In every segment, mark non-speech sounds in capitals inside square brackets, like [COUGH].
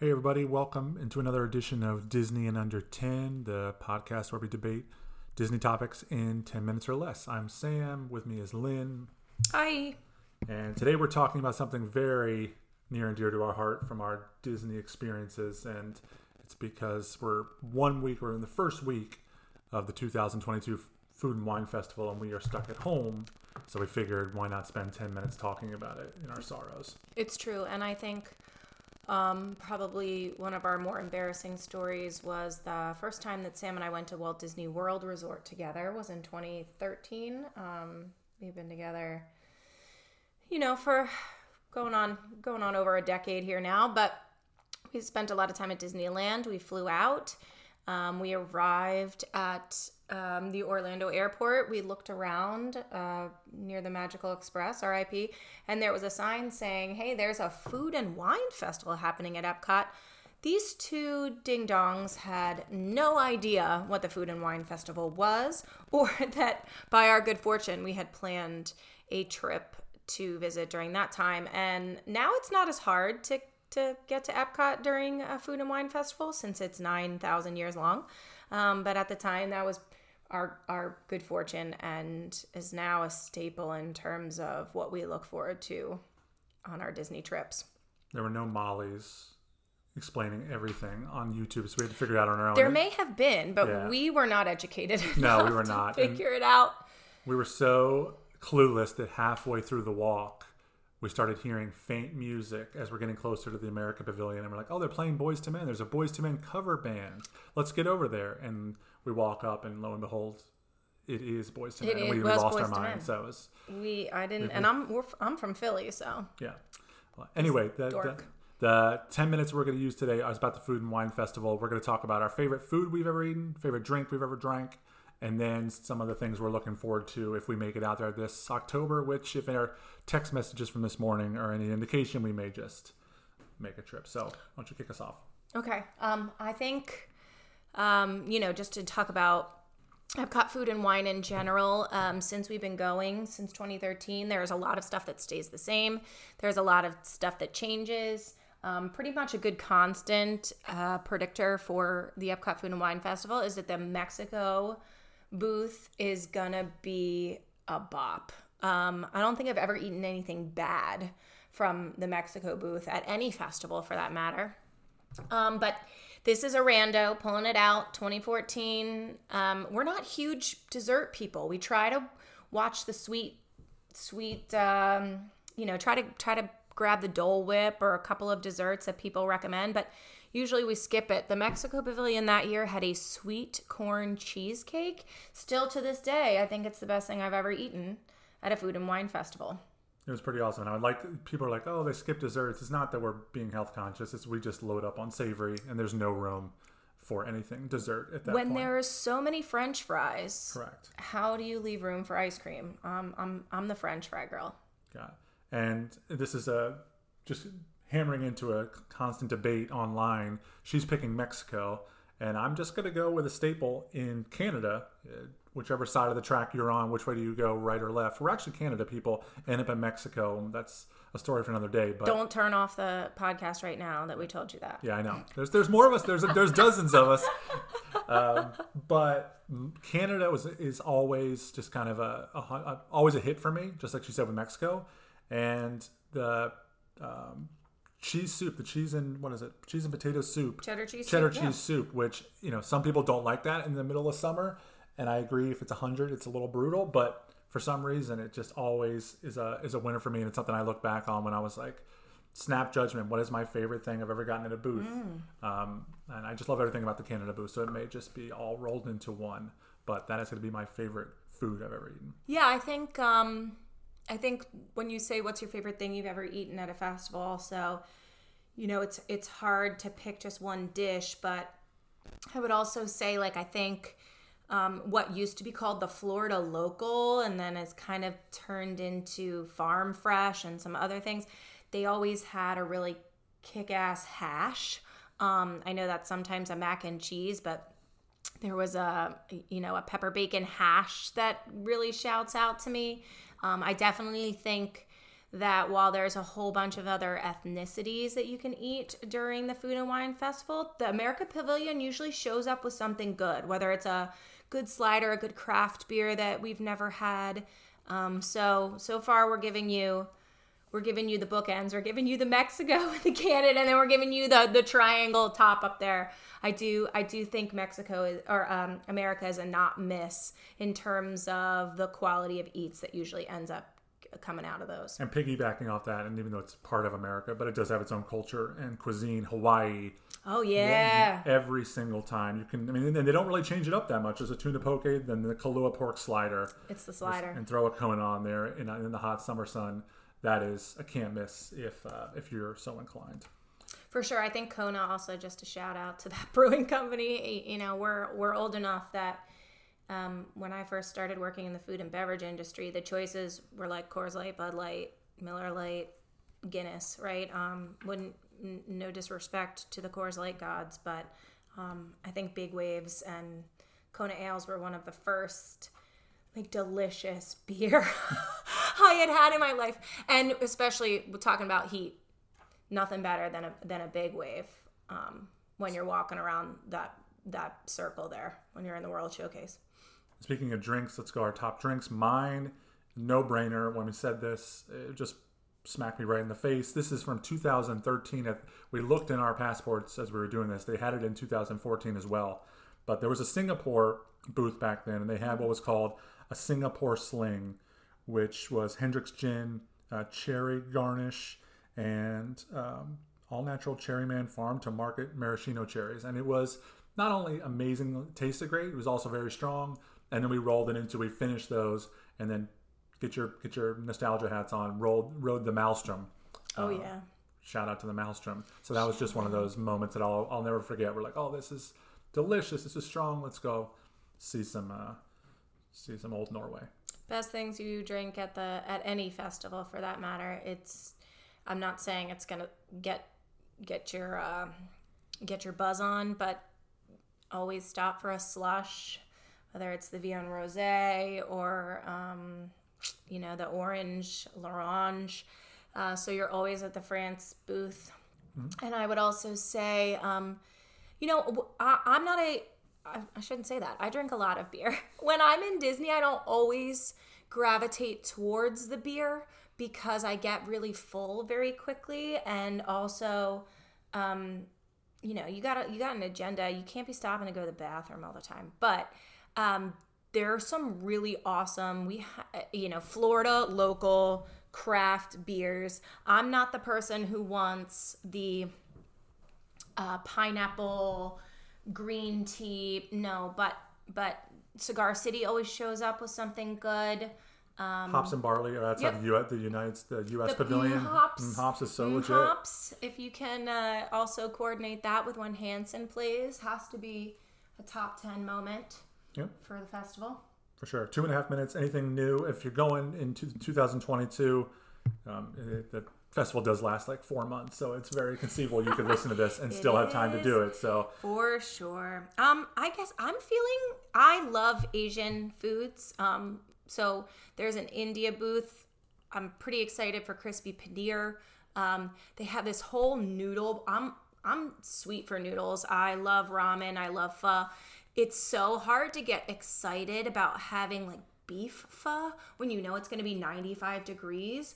Hey, everybody, welcome into another edition of Disney in Under 10, the podcast where we debate Disney topics in 10 minutes or less. I'm Sam, with me is Lynn, Hi. and today we're talking about something very near and dear to our heart from our Disney experiences, and it's because we're one week, we're in the first week of the 2022 Food and Wine Festival, and we are stuck at home, so we figured why not spend 10 minutes talking about it in our sorrows. It's true. And I think um, probably one of our more embarrassing stories was the first time that Sam and I went to Walt Disney World Resort together was in 2013. Um, we've been together, you know, for going on going on over a decade here now, but we spent a lot of time at Disneyland. We flew out. Um, we arrived at um, the Orlando airport. We looked around uh, near the Magical Express, RIP, and there was a sign saying, Hey, there's a food and wine festival happening at Epcot. These two ding dongs had no idea what the Food and Wine Festival was, [LAUGHS] or that by our good fortune, we had planned a trip to visit during that time. And now it's not as hard to to get to Epcot during a food and wine festival since it's 9,000 years long. Um, but at the time, that was our, our good fortune and is now a staple in terms of what we look forward to on our Disney trips. There were no mollies explaining everything on YouTube, so we had to figure it out on our own. There may have been, but Yeah. we were not educated. No, we were to not. And- Figure it out. we were so clueless that halfway through the walk, we started hearing faint music as we're getting closer to the America Pavilion, and we're like, "Oh, they're playing Boyz II Men. There's a Boyz II Men cover band. Let's get over there." And we walk up, and lo and behold, it is Boys to It Men. and is- we, we lost Boyz our minds. So it was We I didn't, and I'm we're, I'm from Philly, so Yeah. Well, anyway, the, the, the 10 minutes we're going to use today is about the Food and Wine Festival. We're going to talk about our favorite food we've ever eaten, favorite drink we've ever drank, and then some of the things we're looking forward to if we make it out there this October, which, if our text messages from this morning are any indication, we may just make a trip. So, why don't you kick us off? Okay. Um, I think, um, you know, just to talk about Epcot food and wine in general, um, since we've been going since 2013, there's a lot of stuff that stays the same. There's a lot of stuff that changes. Um, pretty much a good constant uh, predictor for the Epcot Food and Wine Festival is that the Mexico booth is gonna be a bop. Um, I don't think I've ever eaten anything bad from the Mexico booth at any festival for that matter. Um, but this is a rando pulling it out 2014. Um, we're not huge dessert people. We try to watch the sweet, sweet, um, you know, try to try to grab the Dole Whip or a couple of desserts that people recommend, but usually we skip it. The Mexico Pavilion that year had a sweet corn cheesecake. Still to this day, I think it's the best thing I've ever eaten at a food and wine festival. It was pretty awesome. And I would like people are like, oh, they skip desserts. It's not that we're being health conscious. It's we just load up on savory, and there's no room for anything dessert at that When point. there are so many French fries, Correct. how do you leave room for ice cream? Um, I'm I'm the French fry girl. yeah. And this is a just hammering into a constant debate online. She's picking Mexico, and I'm just going to go with a staple in Canada. Uh, Whichever side of the track you're on, which way do you go, right or left? We're actually Canada people, end up in Mexico. That's a story for another day. But Don't turn off the podcast right now that we told you that. yeah, I know. There's there's more of us. There's there's dozens of us. Um, but Canada was is always just kind of a, a, a always a hit for me, just like she said with Mexico, and the um, cheese soup, the cheese and what is it? Cheese and potato soup, Cheddar cheese cheddar soup, cheese soup, which you know some people don't like that in the middle of summer, and I agree. If it's hundred, it's a little brutal, but for some reason, it just always is a is a winner for me, and it's something I look back on when I was like snap judgment. What is my favorite thing I've ever gotten in a booth? Um, and I just love everything about the Canada booth. So it may just be all rolled into one, but that is going to be my favorite food I've ever eaten. Yeah, I think um, I think when you say what's your favorite thing you've ever eaten at a festival, also, you know, it's it's hard to pick just one dish, but I would also say like I think um, what used to be called the Florida local and then has kind of turned into farm fresh and some other things. They always had a really kick ass hash. Um, I know that's sometimes a mac and cheese, but there was a you know a pepper bacon hash that really shouts out to me. Um, I definitely think that while there's a whole bunch of other ethnicities that you can eat during the Food and Wine Festival, the America Pavilion usually shows up with something good, whether it's a good slider, a good craft beer that we've never had. Um, so so far, we're giving you we're giving you the bookends. We're giving you the Mexico [LAUGHS] and the Canada, and then we're giving you the the triangle top up there. I do I do think Mexico is, or um, America is a not miss in terms of the quality of eats that usually ends up coming out of those. And piggybacking off that, and even though it's part of America, but it does have its own culture and cuisine. Hawaii. Oh yeah. Every single time you can, I mean, and they don't really change it up that much. There's a tuna poke, then the Kalua pork slider. It's the slider. And throw a cone on there in, in the hot summer sun. That is a can't miss if uh, if you're so inclined. For sure, I think Kona also just a shout out to that [LAUGHS] brewing company. You know, we're we're old enough that um, when I first started working in the food and beverage industry, the choices were like Coors Light, Bud Light, Miller Light, Guinness, right? Um, wouldn't n- no disrespect to the Coors Light gods, but um, I think Big Waves and Kona Ales were one of the first like delicious beer [LAUGHS] I had had in my life, and especially talking about heat, nothing better than a than a Big Wave um, when you're walking around that that circle there when you're in the World Showcase. Speaking of drinks, let's go our top drinks. Mine, no brainer. When we said this, it just smacked me right in the face. This is from 2013. We looked in our passports as we were doing this. They had it in 2014 as well. But there was a Singapore booth back then, and they had what was called a Singapore Sling, which was Hendrick's Gin, uh, cherry garnish, and um, all natural Cherryman Farm to Market maraschino cherries. And it was not only amazing, tasted great, it was also very strong. And then we rolled it into we finished those and then get your get your nostalgia hats on rolled rode the maelstrom. Oh uh, yeah. shout out to the maelstrom. So that was just one of those moments that i'll, I'll never forget. We're like oh this is delicious this is strong let's go see some uh see some old norway best things you drink at the at any festival for that matter it's i'm not saying it's gonna get get your uh get your buzz on but always stop for a slush whether it's the Vie en Rose or, um, you know, the orange, l'orange. Uh, so you're always at the France booth. Mm-hmm. And I would also say, um, you know, I, I'm not a, I, I shouldn't say that. I drink a lot of beer. [LAUGHS] When I'm in Disney, I don't always gravitate towards the beer because I get really full very quickly. And also, um, you know, you got you got an agenda. You can't be stopping to go to the bathroom all the time. But um, there are some really awesome, we, ha- you know, Florida local craft beers. I'm not the person who wants the uh, pineapple green tea. No, but but Cigar City always shows up with something good. Um, hops and barley. Or that's yep. the, the United the U.S. The Pavilion. Hops. Mm, hops is so mm, legit. Hops. If you can uh, also coordinate that with when Hanson plays, has to be a top ten moment. Yep. For the festival. For sure. Two and a half minutes. Anything new? If you're going into 2022, um, it, the festival does last like four months, so it's very conceivable you could listen to this and [LAUGHS] still have time to do it. So for sure. Um, I guess I'm feeling. I love Asian foods. Um, so there's an India booth. I'm pretty excited for crispy paneer. Um, they have this whole noodle. I'm I'm sweet for noodles. I love ramen. I love pho it's so hard to get excited about having like beef pho when you know it's going to be 95 degrees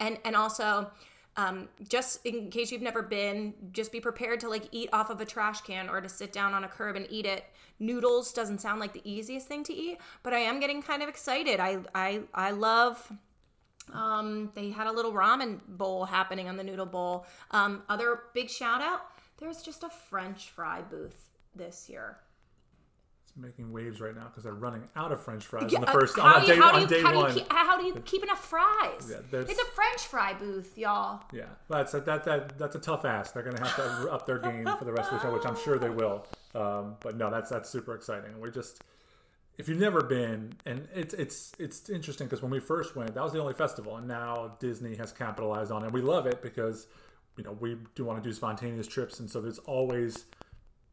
and and also um, just in case you've never been just be prepared to like eat off of a trash can or to sit down on a curb and eat it. Noodles doesn't sound like the easiest thing to eat but i am getting kind of excited. I i i love um, they had a little ramen bowl happening on the noodle bowl. Um, other big shout out there's just a french fry booth this year making waves right now because they're running out of French fries yeah, on the first on you, day, how on do you, how one. Do you keep, how do you keep enough fries? Yeah, it's a French fry booth, y'all. Yeah, that's a, that that that's a tough ask. They're going to have to up their game for the rest of the show, which I'm sure they will. Um, but no, that's that's super exciting. We're just if you've never been, and it's it's it's interesting because when we first went, that was the only festival, and now Disney has capitalized on it. We love it because you know we do want to do spontaneous trips, and so there's always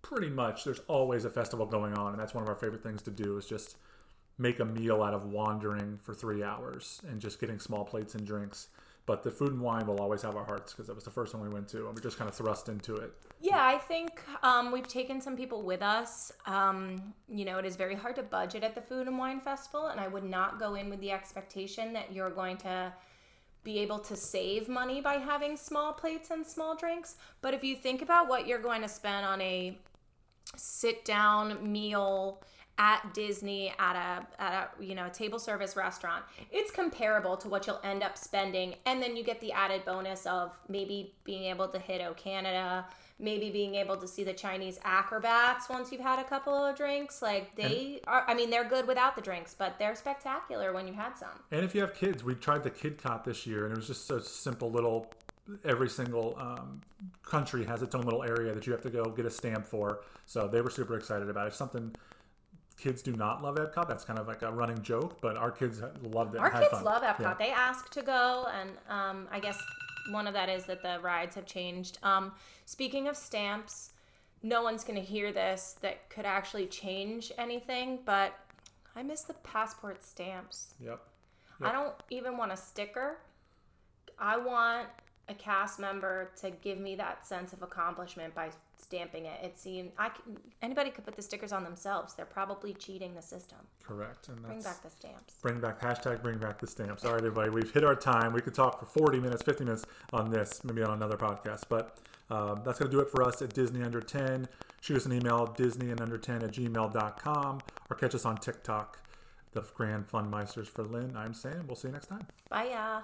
pretty much there's always a festival going on, and that's one of our favorite things to do is just make a meal out of wandering for three hours and just getting small plates and drinks. But the food and wine will always have our hearts because it was the first one we went to, and we just kind of thrust into it. Yeah, I think um, we've taken some people with us. Um, you know, it is very hard to budget at the Food and Wine Festival, and I would not go in with the expectation that you're going to be able to save money by having small plates and small drinks. But if you think about what you're going to spend on a sit down meal at Disney at a at a you know a table service restaurant, it's comparable to what you'll end up spending, and then you get the added bonus of maybe being able to hit O Canada, maybe being able to see the Chinese acrobats once you've had a couple of drinks. Like they are, I mean, they're good without the drinks, but they're spectacular when you've had some. And if you have kids, we tried the Kidcot this year, and it was just so simple little. Every single um, country has its own little area that you have to go get a stamp for. So they were super excited about it. It's something kids do not love Epcot. That's kind of like a running joke, but our kids loved it. Our kids fun. love Epcot. Yeah. They ask to go, and um, I guess one of that is that the rides have changed. Um, speaking of stamps, no one's going to hear this that could actually change anything, but I miss the passport stamps. Yep. I don't even want a sticker. I want a cast member to give me that sense of accomplishment by stamping it. It seemed I can, anybody could put the stickers on themselves. They're probably cheating the system. Correct. And Bring back the stamps. bring back hashtag bring back the stamps. All right, everybody, we've hit our time. We could talk for 40 minutes, 50 minutes on this, maybe on another podcast. But um, that's going to do it for us at Disney Under 10. Shoot us an email, Disney and Under 10 at gmail.com, or catch us on TikTok, the Grand Fun Meisters for Lynn. I'm Sam. We'll see you next time. Bye, ya.